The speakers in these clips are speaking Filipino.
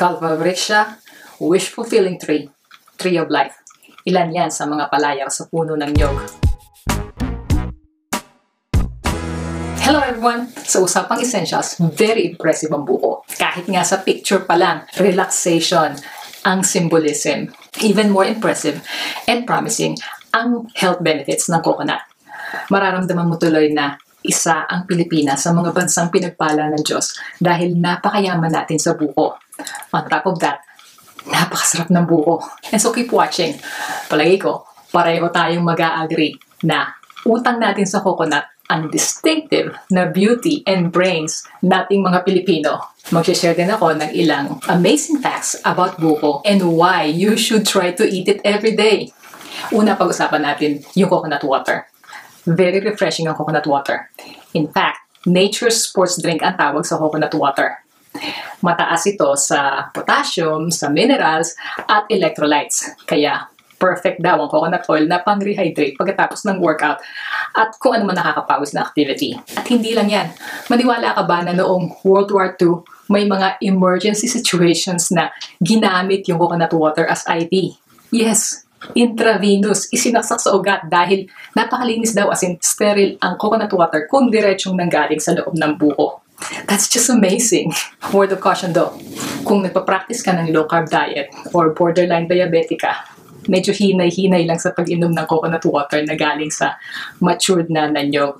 Calvavricia, wish-fulfilling tree, tree of life. Ilan yan sa mga palayar sa puno ng nyog. Hello everyone! Sa Usapang Essentials, very impressive ang buko. Kahit nga sa picture pa lang, relaxation, ang symbolism. Even more impressive and promising ang health benefits ng coconut. Mararamdaman mo tuloy na isa ang Pilipinas sa mga bansang pinagpala ng Diyos dahil napakayaman natin sa buko. On top of that, napakasarap ng buko. And so keep watching. Palagi ko, pareho tayong mag-agree na utang natin sa coconut ang distinctive na beauty and brains nating mga Pilipino. Mag-share din ako ng ilang amazing facts about buko and why you should try to eat it every day. Una, pag-usapan natin yung coconut water. Very refreshing ang coconut water. In fact, nature's sports drink ang tawag sa coconut water. Mataas ito sa potassium, sa minerals, at electrolytes. Kaya perfect daw ang coconut oil na pang-rehydrate pagkatapos ng workout at kung ano man nakakapawis na activity. At hindi lang yan. Maniwala ka ba na noong World War II, may mga emergency situations na ginamit yung coconut water as IV? Yes, intravenous, isinaksak sa ugat dahil napakalinis daw as in sterile ang coconut water kung diretsong nanggaling sa loob ng buko. That's just amazing. Word of caution though, kung nagpa-practice ka ng low carb diet or borderline diabetic ka, medyo hinay-hinay lang sa pag-inom ng coconut water na galing sa matured na nanyog.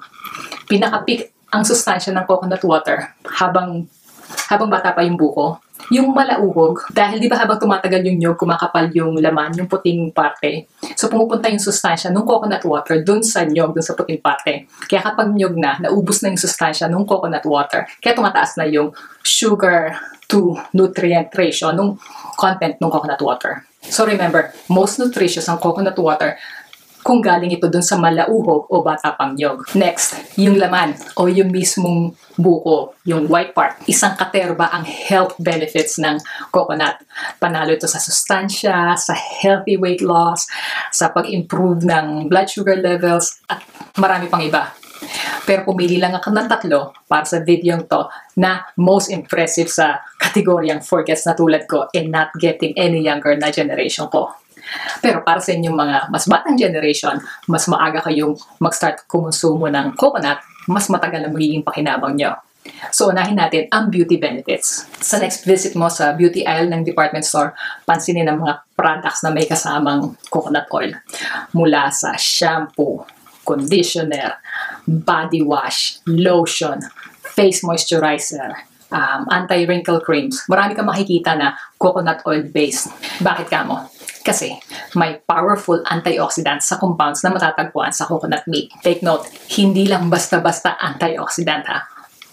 Pinaka-peak ang sustansya ng coconut water habang habang bata pa yung buko, yung malauhog, dahil di ba habang tumatagal yung nyog, kumakapal yung laman, yung puting parte. So pumupunta yung sustansya ng coconut water dun sa nyog, dun sa puting parte. Kaya kapag nyog na, naubos na yung sustansya ng coconut water. Kaya tumataas na yung sugar to nutrient ratio ng content ng coconut water. So remember, most nutritious ang coconut water kung galing ito dun sa malauhog o bata pang nyog. Next, yung laman o yung mismong buko, yung white part. Isang katerba ang health benefits ng coconut. Panalo ito sa sustansya, sa healthy weight loss, sa pag-improve ng blood sugar levels, at marami pang iba. Pero pumili lang ako ng tatlo para sa video to na most impressive sa kategoryang forgets na tulad ko and not getting any younger na generation ko. Pero para sa inyong mga mas batang generation, mas maaga kayong mag-start kumonsumo ng coconut, mas matagal na magiging pakinabang nyo. So, unahin natin ang beauty benefits. Sa next visit mo sa beauty aisle ng department store, pansinin ang mga products na may kasamang coconut oil. Mula sa shampoo, conditioner, body wash, lotion, face moisturizer, um, anti-wrinkle creams. Marami kang makikita na coconut oil based. Bakit ka mo? Kasi may powerful antioxidants sa compounds na matatagpuan sa coconut meat. Take note, hindi lang basta-basta antioxidant ha.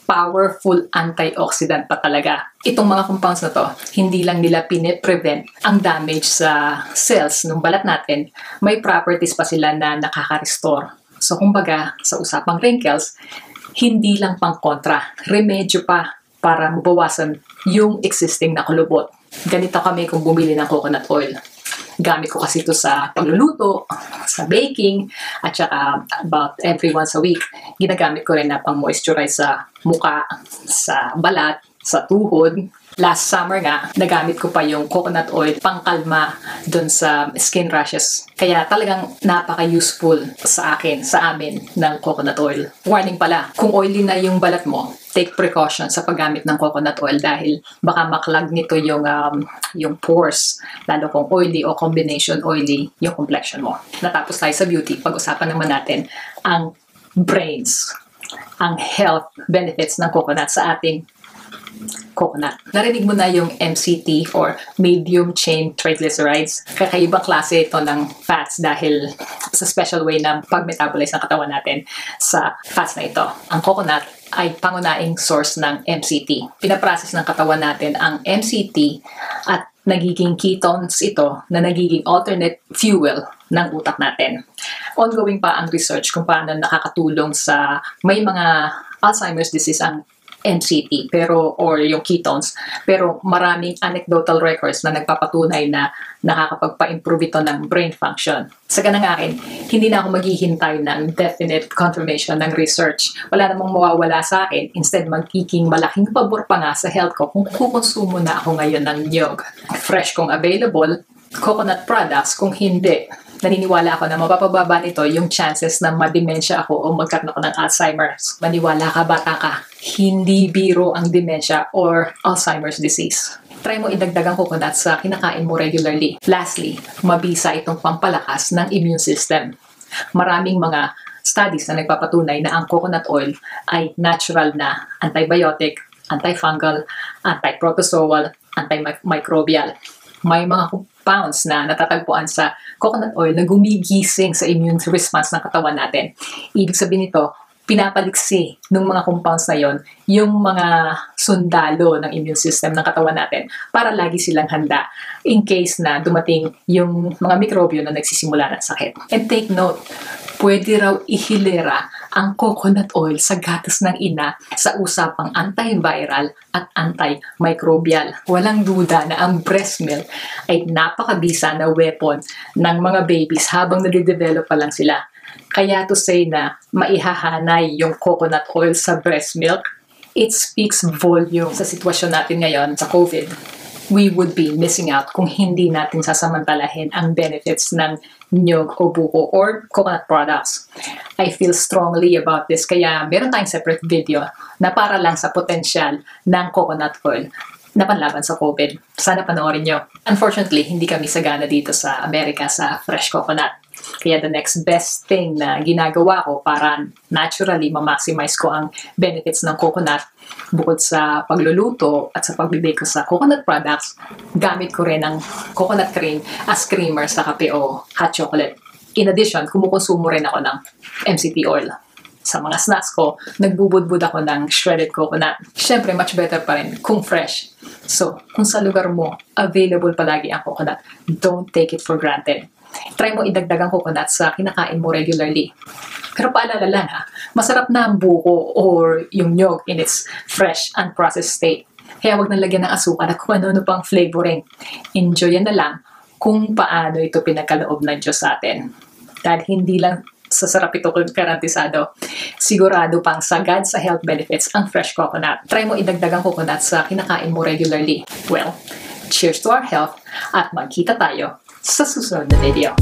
Powerful antioxidant pa talaga. Itong mga compounds na to, hindi lang nila pine-prevent ang damage sa cells ng balat natin, may properties pa sila na nakaka-restore. So kumbaga, sa usapang wrinkles, hindi lang pang kontra, remedyo pa para mabawasan yung existing na kulubot. Ganito kami kung bumili ng coconut oil. Gamit ko kasi ito sa pagluluto, sa baking, at saka about every once a week, ginagamit ko rin na pang moisturize sa muka, sa balat, sa tuhod. Last summer nga, nagamit ko pa yung coconut oil pangkalma dun sa skin rashes. Kaya talagang napaka-useful sa akin, sa amin, ng coconut oil. Warning pala, kung oily na yung balat mo, take precaution sa paggamit ng coconut oil dahil baka maklag nito yung, um, yung pores, lalo kung oily o combination oily yung complexion mo. Natapos tayo sa beauty, pag-usapan naman natin ang brains, ang health benefits ng coconut sa ating coconut. Narinig mo na yung MCT or medium chain triglycerides. Kakaibang klase ito ng fats dahil sa special way na pag-metabolize ng katawan natin sa fats na ito. Ang coconut ay pangunahing source ng MCT. Pinaprocess ng katawan natin ang MCT at nagiging ketones ito na nagiging alternate fuel ng utak natin. Ongoing pa ang research kung paano nakakatulong sa may mga Alzheimer's disease ang MCT pero or yung ketones pero maraming anecdotal records na nagpapatunay na nakakapagpa-improve ito ng brain function. Sa ganang akin, hindi na ako maghihintay ng definite confirmation ng research. Wala namang mawawala sa akin. Instead, magkiking malaking pabor pa nga sa health ko kung kukonsumo na ako ngayon ng niyog. Fresh kung available, coconut products kung hindi naniniwala ako na mapapababa nito yung chances na mademensya ako o magkaroon ako ng Alzheimer's. Maniwala ka, bata ka. Hindi biro ang dementia or Alzheimer's disease. Try mo idagdag ang coconut sa kinakain mo regularly. Lastly, mabisa itong pampalakas ng immune system. Maraming mga studies na nagpapatunay na ang coconut oil ay natural na antibiotic, antifungal, antiprotozoal, antimicrobial. May mga compounds na natatagpuan sa coconut oil na gumigising sa immune response ng katawan natin. Ibig sabihin nito, pinapaliksi ng mga compounds na yon yung mga sundalo ng immune system ng katawan natin para lagi silang handa in case na dumating yung mga mikrobyo na nagsisimula ng sakit. And take note, pwede raw ihilera ang coconut oil sa gatas ng ina sa usapang antiviral at antimicrobial. Walang duda na ang breast milk ay napakabisa na weapon ng mga babies habang nade-develop pa lang sila. Kaya to say na maihahanay yung coconut oil sa breast milk, it speaks volume sa sitwasyon natin ngayon sa COVID we would be missing out kung hindi natin sasamantalahin ang benefits ng nyog o buko or coconut products. I feel strongly about this kaya meron tayong separate video na para lang sa potensyal ng coconut oil na panlaban sa COVID. Sana panoorin nyo. Unfortunately, hindi kami sagana dito sa Amerika sa fresh coconut. Kaya the next best thing na ginagawa ko para naturally ma-maximize ko ang benefits ng coconut bukod sa pagluluto at sa pagbibake ko sa coconut products, gamit ko rin ang coconut cream as creamer sa kape o hot chocolate. In addition, kumukonsumo rin ako ng MCT oil sa mga snacks ko, nagbubudbud ako ng shredded coconut. Siyempre, much better pa rin kung fresh. So, kung sa lugar mo, available palagi ang coconut, don't take it for granted. Try mo idagdag ang coconut sa kinakain mo regularly. Pero paalala lang ha, masarap na ang buko or yung nyog in its fresh and processed state. Kaya wag nang lagyan ng asukal at kung ano-ano pang flavoring. Enjoy na lang kung paano ito pinagkaloob ng Diyos sa atin. Dahil hindi lang sasarap ito kung garantisado. Sigurado pang sagad sa health benefits ang fresh coconut. Try mo idagdag ang coconut sa kinakain mo regularly. Well, cheers to our health at magkita tayo Sa susledne video.